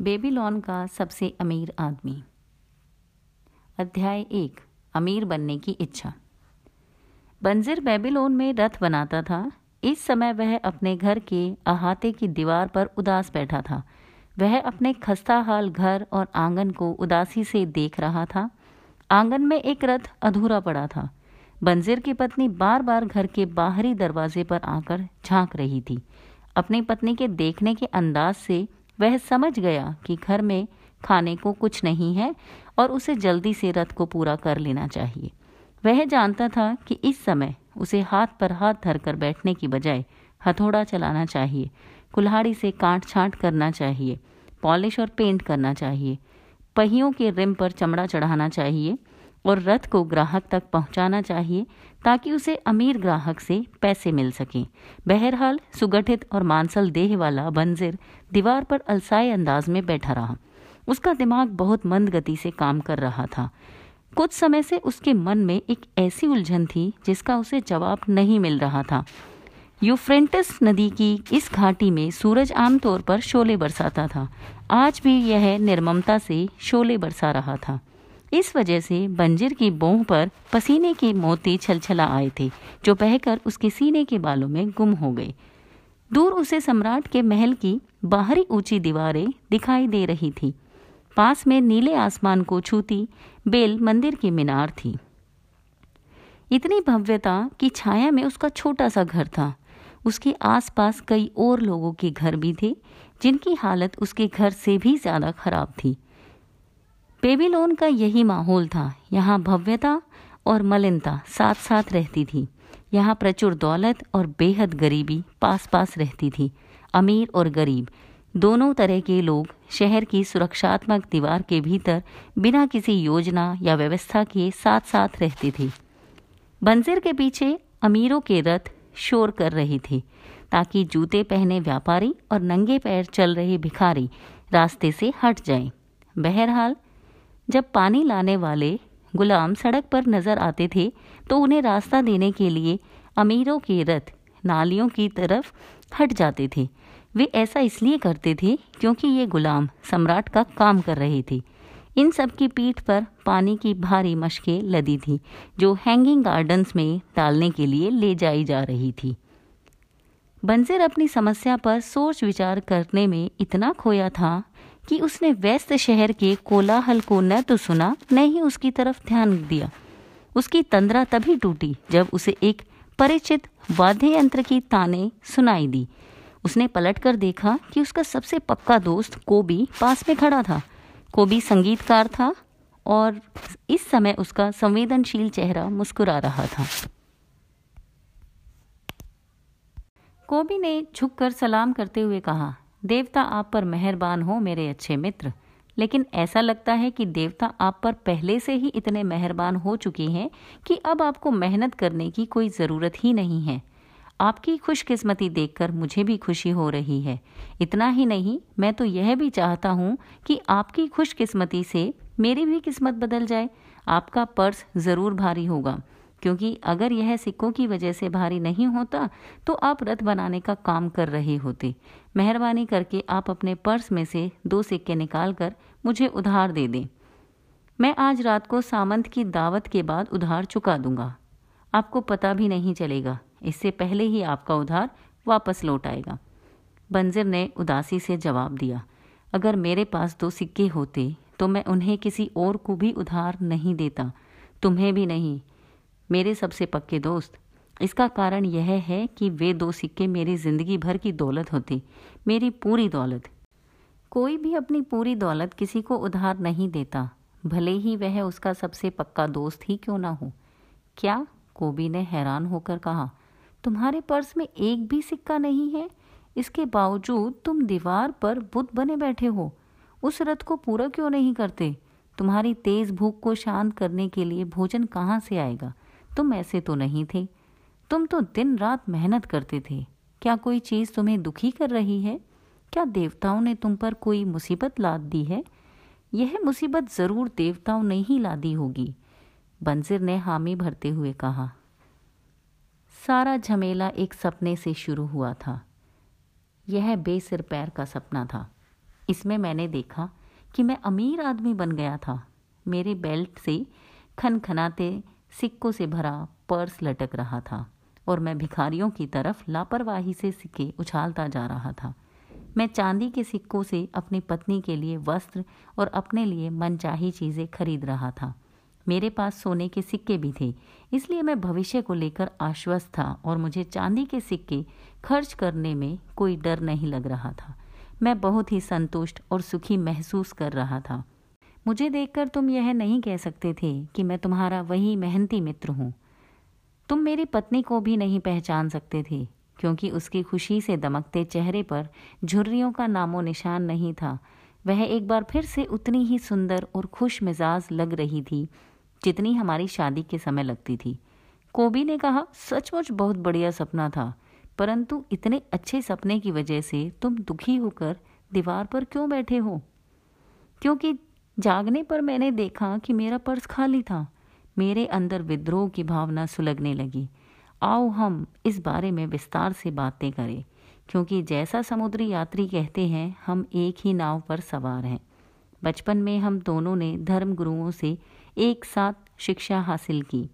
Babylon का सबसे अमीर आदमी। अध्याय एक, अमीर बनने की इच्छा। बंजिर बेबीलोन में रथ बनाता था। इस समय वह अपने घर के अहाते की दीवार पर उदास बैठा था। वह अपने खस्ता हाल घर और आँगन को उदासी से देख रहा था। आँगन में एक रथ अधूरा पड़ा था। बंजिर की पत्नी बार बार घर के बाहरी दरवाजे पर आकर झाँक रही थी। अपनी पत्नी के देखने के अंदाज से वह समझ गया कि घर में खाने को कुछ नहीं है और उसे जल्दी से रथ को पूरा कर लेना चाहिए। वह जानता था कि इस समय उसे हाथ पर हाथ धरकर बैठने की बजाय हथौड़ा चलाना चाहिए, कुल्हाड़ी से काट छांट करना चाहिए, पॉलिश और पेंट करना चाहिए, पहियों के रिम पर चमड़ा चढ़ाना चाहिए और रथ को ग्राहक तक पहुंचाना चाहिए ताकि उसे अमीर ग्राहक से पैसे मिल सकें। बहरहाल, सुगठित और मांसल देह वाला बंजिर दीवार पर अलसाए अंदाज में बैठा रहा। उसका दिमाग बहुत मंद गति से काम कर रहा था। कुछ समय से उसके मन में एक ऐसी उलझन थी जिसका उसे जवाब नहीं मिल रहा था। यूफ्रेंटस नदी की इस घाटी में सूरज आमतौर पर शोले बरसाता था। आज भी यह निर्ममता से शोले बरसा रहा था। इस वजह से बंजिर की बोह पर पसीने के मोती छलछला आए थे, जो बहकर उसके सीने के बालों में गुम हो गए। दूर उसे सम्राट के महल की बाहरी ऊँची दीवारें दिखाई दे रही थी। पास में नीले आसमान को छूती बेल मंदिर की मीनार थी। इतनी भव्यता की छाया में उसका छोटा सा घर था। उसके आसपास कई और लोगों के घर भी थे, जिनकी हालत उसके घर से भी ज़्यादा खराब थी। बेबीलोन का यही माहौल था। यहाँ भव्यता और मलिनता साथ साथ रहती थी। यहाँ प्रचुर दौलत और बेहद गरीबी पास पास रहती थी। अमीर और गरीब, दोनों तरह के लोग शहर की सुरक्षात्मक दीवार के भीतर बिना किसी योजना या व्यवस्था के साथ साथ रहते थे। बंजर के पीछे अमीरों के रथ शोर कर रहे थे, ताकि जूते पहने व्यापारी और नंगे पैर चल रहे भिखारी रास्ते से हट जाएँ। बहरहाल जब पानी लाने वाले गुलाम सड़क पर नज़र आते थे तो उन्हें रास्ता देने के लिए अमीरों के रथ, नालियों की तरफ़ हट जाते थे। वे ऐसा इसलिए करते थे क्योंकि ये गुलाम सम्राट का काम कर रहे थे। इन सब की पीठ पर पानी की भारी मशकें लदी थी, जो हैंगिंग गार्डन्स में डालने के लिए ले जाई जा रही थी। बंजिर अपनी समस्या पर सोच विचार करने में इतना खोया था कि उसने व्यस्त शहर के कोलाहल को न तो सुना, न ही उसकी तरफ़ ध्यान दिया। उसकी तंद्रा तभी टूटी जब उसे एक परिचित वाद्य यंत्र की ताने सुनाई दी। उसने पलटकर देखा कि उसका सबसे पक्का दोस्त कोबी पास में खड़ा था। कोबी संगीतकार था और इस समय उसका संवेदनशील चेहरा मुस्कुरा रहा था। कोबी ने झुककर सलाम करते हुए कहा देवता आप पर मेहरबान हो मेरे अच्छे मित्र। लेकिन ऐसा लगता है कि देवता आप पर पहले से ही इतने मेहरबान हो चुके हैं कि अब आपको मेहनत करने की कोई ज़रूरत ही नहीं है। आपकी खुशकिस्मती देखकर मुझे भी खुशी हो रही है। इतना ही नहीं, मैं तो यह भी चाहता हूँ कि आपकी खुशकिस्मती से मेरी भी किस्मत बदल जाए। आपका पर्स ज़रूर भारी होगा। क्योंकि अगर यह सिक्कों की वजह से भारी नहीं होता तो आप रथ बनाने का काम कर रहे होते। मेहरबानी करके आप अपने पर्स में से दो सिक्के निकाल कर मुझे उधार दे दें। मैं आज रात को सामंत की दावत के बाद उधार चुका दूँगा। आपको पता भी नहीं चलेगा। इससे पहले ही आपका उधार वापस लौट आएगा। बंजर ने उदासी से जवाब दिया, अगर मेरे पास दो सिक्के होते तो मैं उन्हें किसी और को भी उधार नहीं देता। तुम्हें भी नहीं। मेरे सबसे पक्के दोस्त। इसका कारण यह है कि वे दो सिक्के मेरी ज़िंदगी भर की दौलत होती, मेरी पूरी दौलत। कोई भी अपनी पूरी दौलत किसी को उधार नहीं देता। भले ही वह उसका सबसे पक्का दोस्त ही क्यों ना हो। क्या कोबी ने हैरान होकर कहा, तुम्हारे पर्स में एक भी सिक्का नहीं है? इसके बावजूद तुम दीवार पर बुत बने बैठे हो। उस रथ को पूरा क्यों नहीं करते? तुम्हारी तेज भूख को शांत करने के लिए भोजन कहाँ से आएगा? तुम ऐसे तो नहीं थे। तुम तो दिन रात मेहनत करते थे। क्या कोई चीज़ तुम्हें दुखी कर रही है? क्या देवताओं ने तुम पर कोई मुसीबत लाद दी है? यह मुसीबत ज़रूर देवताओं ने ही लादी होगी। बंजिर ने हामी भरते हुए कहा, सारा झमेला एक सपने से शुरू हुआ था। यह बेसिर पैर का सपना था। इसमें मैंने देखा कि मैं अमीर आदमी बन गया था। मेरे बेल्ट से खनखनाते सिक्कों से भरा पर्स लटक रहा था और मैं भिखारियों की तरफ़ लापरवाही से सिक्के उछालता जा रहा था। मैं चांदी के सिक्कों से अपनी पत्नी के लिए वस्त्र और अपने लिए मनचाही चीज़ें खरीद रहा था। मेरे पास सोने के सिक्के भी थे, इसलिए मैं भविष्य को लेकर आश्वस्त था और मुझे चांदी के सिक्के खर्च करने में कोई डर नहीं लग रहा था। मैं बहुत ही संतुष्ट और सुखी महसूस कर रहा था। मुझे देखकर तुम यह नहीं कह सकते थे कि मैं तुम्हारा वही मेहनती मित्र हूँ। तुम मेरी पत्नी को भी नहीं पहचान सकते थे, क्योंकि उसकी खुशी से दमकते चेहरे पर झुर्रियों का नामो निशान नहीं था। वह एक बार फिर से उतनी ही सुंदर और खुश मिजाज लग रही थी, जितनी हमारी शादी के समय लगती थी। कोबी ने कहा, सचमुच बहुत बढ़िया सपना था, परंतु इतने अच्छे सपने की वजह से तुम दुखी होकर दीवार पर क्यों बैठे हो? क्योंकि जागने पर मैंने देखा कि मेरा पर्स खाली था। मेरे अंदर विद्रोह की भावना सुलगने लगी। आओ हम इस बारे में विस्तार से बातें करें, क्योंकि जैसा समुद्री यात्री कहते हैं, हम एक ही नाव पर सवार हैं। बचपन में हम दोनों ने धर्म गुरुओं से एक साथ शिक्षा हासिल की।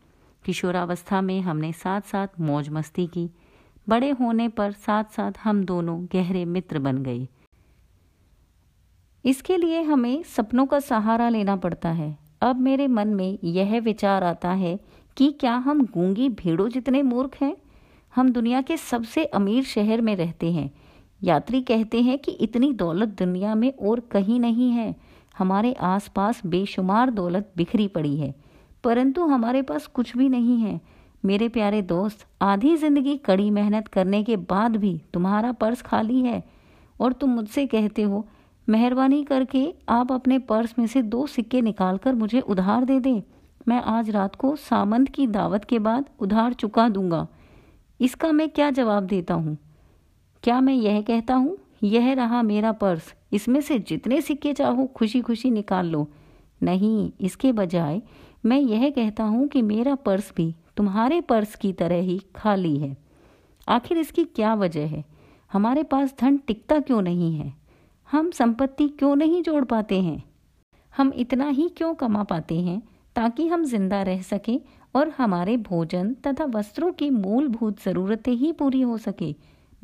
किशोरावस्था में हमने साथ साथ मौज मस्ती की। बड़े होने पर साथ साथ हम दोनों गहरे मित्र बन गए। इसके लिए हमें सपनों का सहारा लेना पड़ता है। अब मेरे मन में यह विचार आता है कि क्या हम गूँगी भेड़ों जितने मूर्ख हैं? हम दुनिया के सबसे अमीर शहर में रहते हैं। यात्री कहते हैं कि इतनी दौलत दुनिया में और कहीं नहीं है। हमारे आसपास बेशुमार दौलत बिखरी पड़ी है, परंतु हमारे पास कुछ भी नहीं है। मेरे प्यारे दोस्त, आधी ज़िंदगी कड़ी मेहनत करने के बाद भी तुम्हारा पर्स खाली है, और तुम मुझसे कहते हो मेहरबानी करके आप अपने पर्स में से दो सिक्के निकाल कर मुझे उधार दे दें। मैं आज रात को सामंत की दावत के बाद उधार चुका दूँगा। इसका मैं क्या जवाब देता हूँ? क्या मैं यह कहता हूँ, यह रहा मेरा पर्स। इसमें से जितने सिक्के चाहो खुशी खुशी निकाल लो। नहीं, इसके बजाय मैं यह कहता हूँ कि मेरा पर्स भी तुम्हारे पर्स की तरह ही खाली है। आखिर इसकी क्या वजह है? हमारे पास धन टिकता क्यों नहीं है? हम संपत्ति क्यों नहीं जोड़ पाते हैं? हम इतना ही क्यों कमा पाते हैं ताकि हम ज़िंदा रह सकें और हमारे भोजन तथा वस्त्रों की मूलभूत ज़रूरतें ही पूरी हो सके?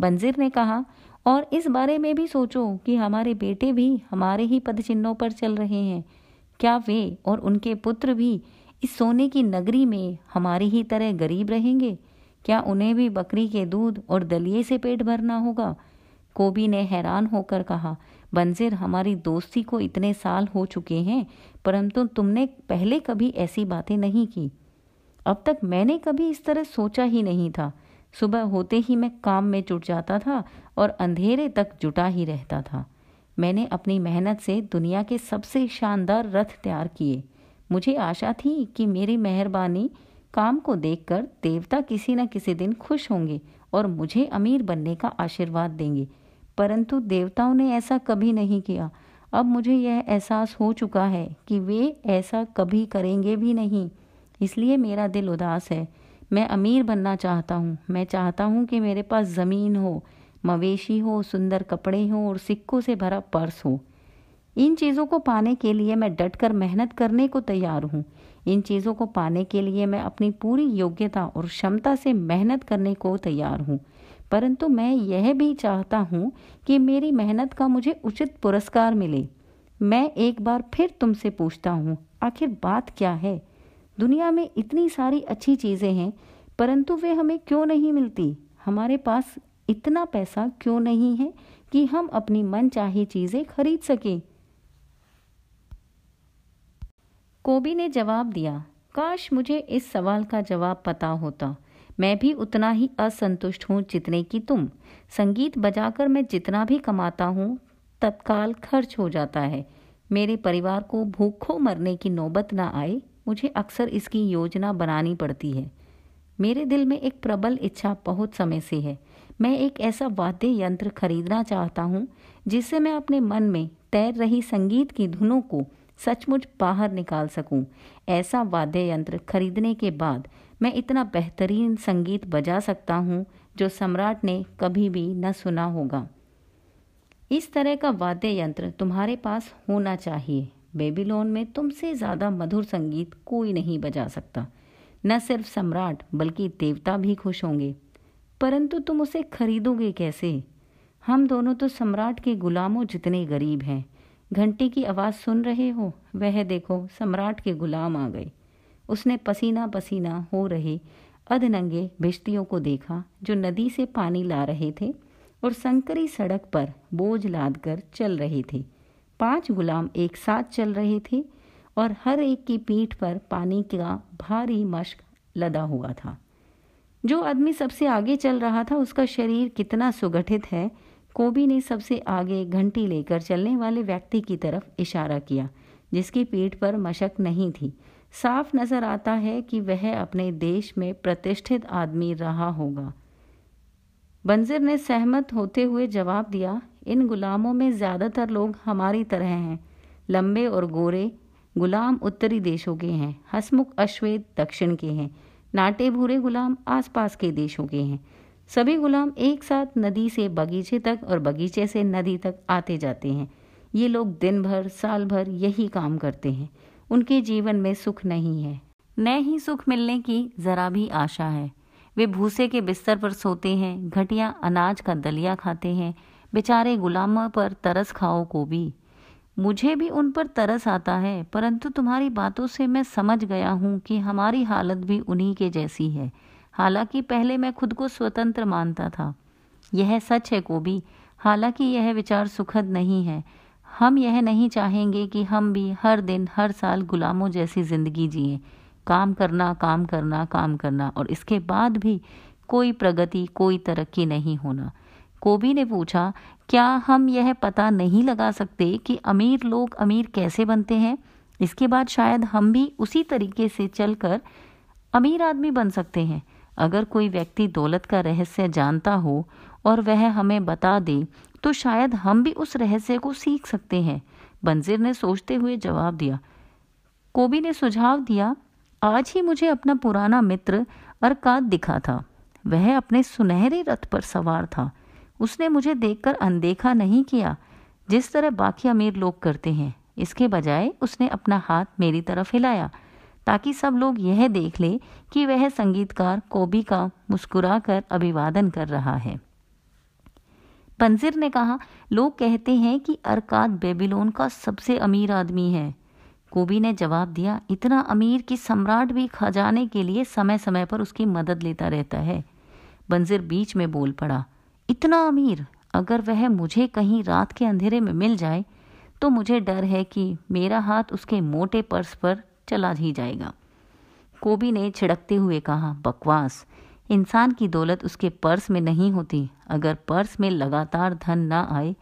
बंजिर ने कहा, और इस बारे में भी सोचो कि हमारे बेटे भी हमारे ही पदचिन्हों पर चल रहे हैं। क्या वे और उनके पुत्र भी इस सोने की नगरी में हमारी ही तरह गरीब रहेंगे? क्या उन्हें भी बकरी के दूध और दलिए से पेट भरना होगा? कोबी ने हैरान होकर कहा, बंजिर, हमारी दोस्ती को इतने साल हो चुके हैं, परंतु तुमने पहले कभी ऐसी बातें नहीं की। अब तक मैंने कभी इस तरह सोचा ही नहीं था। सुबह होते ही मैं काम में जुट जाता था और अंधेरे तक जुटा ही रहता था। मैंने अपनी मेहनत से दुनिया के सबसे शानदार रथ तैयार किए। मुझे आशा थी कि मेरी मेहरबानी काम को देखकर देवता किसी न किसी दिन खुश होंगे और मुझे अमीर बनने का आशीर्वाद देंगे। परंतु देवताओं ने ऐसा कभी नहीं किया। अब मुझे यह एहसास हो चुका है कि वे ऐसा कभी करेंगे भी नहीं। इसलिए मेरा दिल उदास है। मैं अमीर बनना चाहता हूँ। मैं चाहता हूँ कि मेरे पास ज़मीन हो, मवेशी हो, सुंदर कपड़े हों और सिक्कों से भरा पर्स हो। इन चीज़ों को पाने के लिए मैं डटकर मेहनत करने को तैयार हूँ। इन चीज़ों को पाने के लिए मैं अपनी पूरी योग्यता और क्षमता से मेहनत करने को तैयार हूँ। परंतु मैं यह भी चाहता हूँ कि मेरी मेहनत का मुझे उचित पुरस्कार मिले। मैं एक बार फिर तुमसे पूछता हूँ, आखिर बात क्या है? दुनिया में इतनी सारी अच्छी चीज़ें हैं, परंतु वे हमें क्यों नहीं मिलती? हमारे पास इतना पैसा क्यों नहीं है कि हम अपनी मन चाही चीज़ें खरीद सकें? कोबी ने जवाब दिया, काश मुझे इस सवाल का जवाब पता होता। मैं भी उतना ही असंतुष्ट हूँ जितने की तुम। संगीत बजाकर मैं जितना भी कमाता हूँ, तत्काल खर्च हो जाता है। मेरे परिवार को भूखों मरने की नौबत ना आए, मुझे अक्सर इसकी योजना बनानी पड़ती है। मेरे दिल में एक प्रबल इच्छा बहुत समय से है। मैं एक ऐसा वाद्य यंत्र खरीदना चाहता हूँ, जिससे मैं अपने मन में तैर रही संगीत की धुनों को सचमुच बाहर निकाल सकूँ। ऐसा वाद्य यंत्र खरीदने के बाद मैं इतना बेहतरीन संगीत बजा सकता हूँ, जो सम्राट ने कभी भी न सुना होगा। इस तरह का वाद्य यंत्र तुम्हारे पास होना चाहिए। बेबीलोन में तुमसे ज़्यादा मधुर संगीत कोई नहीं बजा सकता। न सिर्फ़ सम्राट, बल्कि देवता भी खुश होंगे। परंतु तुम उसे खरीदोगे कैसे? हम दोनों तो सम्राट के गुलामों जितने गरीब हैं। घंटी की आवाज़ सुन रहे हो? वह देखो, सम्राट के गुलाम आ गए। उसने पसीना पसीना हो रहे अधनंगे भिश्तियों को देखा, जो नदी से पानी ला रहे थे और संकरी सड़क पर बोझ लाद कर चल रहे थे। पाँच गुलाम एक साथ चल रहे थे और हर एक की पीठ पर पानी का भारी मश्क लदा हुआ था। जो आदमी सबसे आगे चल रहा था, उसका शरीर कितना सुगठित है कोबी ने सबसे आगे घंटी लेकर चलने वाले व्यक्ति की तरफ़ इशारा किया, जिसकी पीठ पर मशक नहीं थी। साफ़ नज़र आता है कि वह अपने देश में प्रतिष्ठित आदमी रहा होगा। बंजिर ने सहमत होते हुए जवाब दिया, इन गुलामों में ज़्यादातर लोग हमारी तरह हैं। लंबे और गोरे, गुलाम उत्तरी देशों के हैं, हसमुख अश्वेत दक्षिण के हैं, नाटे भूरे गुलाम आसपास के देशों के हैं। सभी गुलाम एक साथ नदी से बगीचे तक और बगीचे से नदी तक आते जाते हैं। ये लोग दिन भर साल भर यही काम करते हैं। उनके जीवन में सुख नहीं है। न ही सुख मिलने की जरा भी आशा है। वे भूसे के बिस्तर पर सोते हैं, घटिया अनाज का दलिया खाते हैं, बेचारे गुलामों पर तरस खाओ को भी। मुझे भी उन पर तरस आता है, परंतु तुम्हारी बातों से मैं समझ गया हूँ कि हमारी हालत भी उन्हीं के जैसी है। हालाँकि पहले मैं खुद को स्वतंत्र मानता था। यह सच है कोबी हालाँकि यह विचार सुखद नहीं है। हम यह नहीं चाहेंगे कि हम भी हर दिन, हर साल गुलामों जैसी ज़िंदगी जिए। काम करना काम करना काम करना, और इसके बाद भी कोई प्रगति, कोई तरक्की नहीं होना। कोबी ने पूछा, क्या हम यह पता नहीं लगा सकते कि अमीर लोग अमीर कैसे बनते हैं? इसके बाद शायद हम भी उसी तरीके से चलकर अमीर आदमी बन सकते हैं। अगर कोई व्यक्ति दौलत का रहस्य जानता हो और वह हमें बता दे तो शायद हम भी उस रहस्य को सीख सकते हैं, बंजिर ने सोचते हुए जवाब दिया। कोबी ने सुझाव दिया, आज ही मुझे अपना पुराना मित्र अरकात दिखा था। वह अपने सुनहरे रथ पर सवार था। उसने मुझे देखकर अनदेखा नहीं किया। जिस तरह बाकी अमीर लोग करते हैं, इसके बजाय उसने अपना हाथ मेरी तरफ़ हिलाया। ताकि सब लोग यह देख ले कि वह संगीतकार कोबी का मुस्कुराकर अभिवादन कर रहा है। पंजिर ने कहा, लोग कहते हैं कि अरकाद बेबीलोन का सबसे अमीर आदमी है। कोबी ने जवाब दिया, इतना अमीर कि सम्राट भी खजाने के लिए समय समय पर उसकी मदद लेता रहता है। बंजिर बीच में बोल पड़ा, इतना अमीर? अगर वह मुझे कहीं रात के अंधेरे में मिल जाए तो मुझे डर है कि मेरा हाथ उसके मोटे पर्स पर चला ही जाएगा। कोबी ने छिड़कते हुए कहा, बकवास, इंसान की दौलत उसके पर्स में नहीं होती। अगर पर्स में लगातार धन ना आए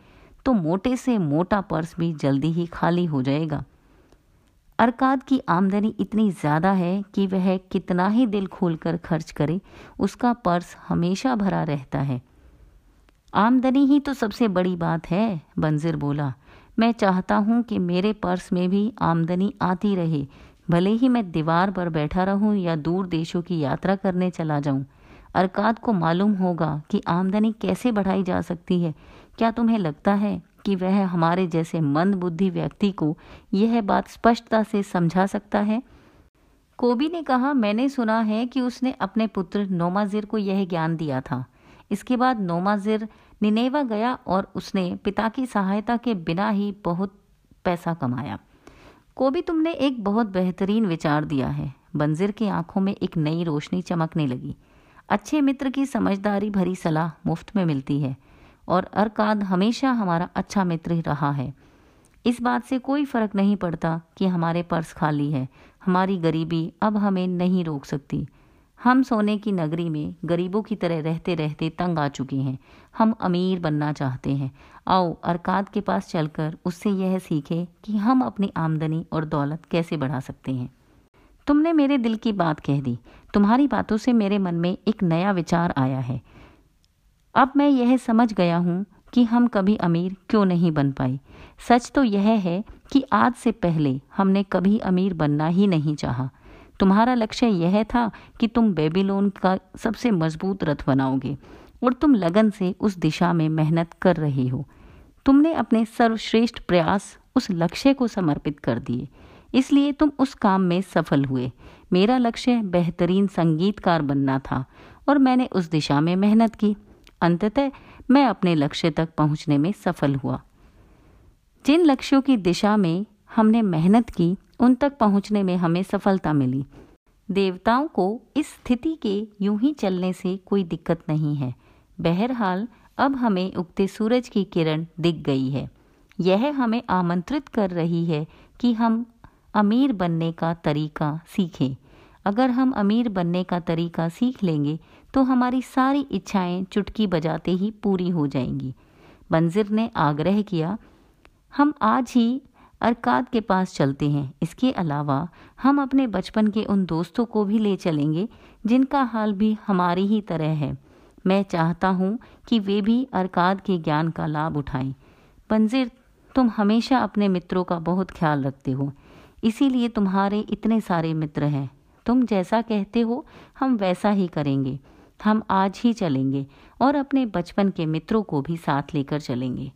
तो मोटे से मोटा पर्स भी जल्दी ही खाली हो जाएगा। अरकाद की आमदनी इतनी ज़्यादा है कि वह कितना ही दिल खोलकर खर्च करे, उसका पर्स हमेशा भरा रहता है। आमदनी ही तो सबसे बड़ी बात है, बंजिर बोला। मैं चाहता हूँ कि मेरे पर्स में भी आमदनी आती रहे भले ही मैं दीवार पर बैठा रहूँ या दूर देशों की यात्रा करने चला जाऊँ अरकाद को मालूम होगा कि आमदनी कैसे बढ़ाई जा सकती है। क्या तुम्हें लगता है कि वह हमारे जैसे मंद बुद्धि व्यक्ति को यह बात स्पष्टता से समझा सकता है? कोबी ने कहा, मैंने सुना है कि उसने अपने पुत्र नोमाजिर को यह ज्ञान दिया था। इसके बाद नोमाजिर निनेवा गया और उसने पिता की सहायता के बिना ही बहुत पैसा कमाया। को भी तुमने एक बहुत बेहतरीन विचार दिया है। बंजिर की आँखों में एक नई रोशनी चमकने लगी। अच्छे मित्र की समझदारी भरी सलाह मुफ़्त में मिलती है और अरकाद हमेशा हमारा अच्छा मित्र रहा है। इस बात से कोई फ़र्क नहीं पड़ता कि हमारे पर्स खाली है। हमारी गरीबी अब हमें नहीं रोक सकती। हम सोने की नगरी में गरीबों की तरह रहते रहते तंग आ चुके हैं। हम अमीर बनना चाहते हैं। आओ, अरकाद के पास चलकर उससे यह सीखे कि हम अपनी आमदनी और दौलत कैसे बढ़ा सकते हैं। तुमने मेरे दिल की बात कह दी। तुम्हारी बातों से मेरे मन में एक नया विचार आया है। अब मैं यह समझ गया हूँ कि हम कभी अमीर क्यों नहीं बन पाए। सच तो यह है कि आज से पहले हमने कभी अमीर बनना ही नहीं चाहा। तुम्हारा लक्ष्य यह था कि तुम बेबीलोन का सबसे मज़बूत रथ बनाओगे और तुम लगन से उस दिशा में मेहनत कर रहे हो। तुमने अपने सर्वश्रेष्ठ प्रयास उस लक्ष्य को समर्पित कर दिए। इसलिए तुम उस काम में सफल हुए। मेरा लक्ष्य बेहतरीन संगीतकार बनना था और मैंने उस दिशा में मेहनत की। अंततः मैं अपने लक्ष्य तक पहुँचने में सफल हुआ। जिन लक्ष्यों की दिशा में हमने मेहनत की, उन तक पहुँचने में हमें सफलता मिली। देवताओं को इस स्थिति के यूँ ही चलने से कोई दिक्कत नहीं है। बहरहाल अब हमें उगते सूरज की किरण दिख गई है। यह हमें आमंत्रित कर रही है कि हम अमीर बनने का तरीका सीखें। अगर हम अमीर बनने का तरीका सीख लेंगे तो हमारी सारी इच्छाएँ चुटकी बजाते ही पूरी हो जाएँगी। बंजिर ने आग्रह किया, हम आज ही अरकाद के पास चलते हैं। इसके अलावा हम अपने बचपन के उन दोस्तों को भी ले चलेंगे, जिनका हाल भी हमारी ही तरह है। मैं चाहता हूँ कि वे भी अरकाद के ज्ञान का लाभ उठाएँ। पंजीर, तुम हमेशा अपने मित्रों का बहुत ख्याल रखते हो। इसीलिए तुम्हारे इतने सारे मित्र हैं। तुम जैसा कहते हो, हम वैसा ही करेंगे। हम आज ही चलेंगे और अपने बचपन के मित्रों को भी साथ लेकर चलेंगे।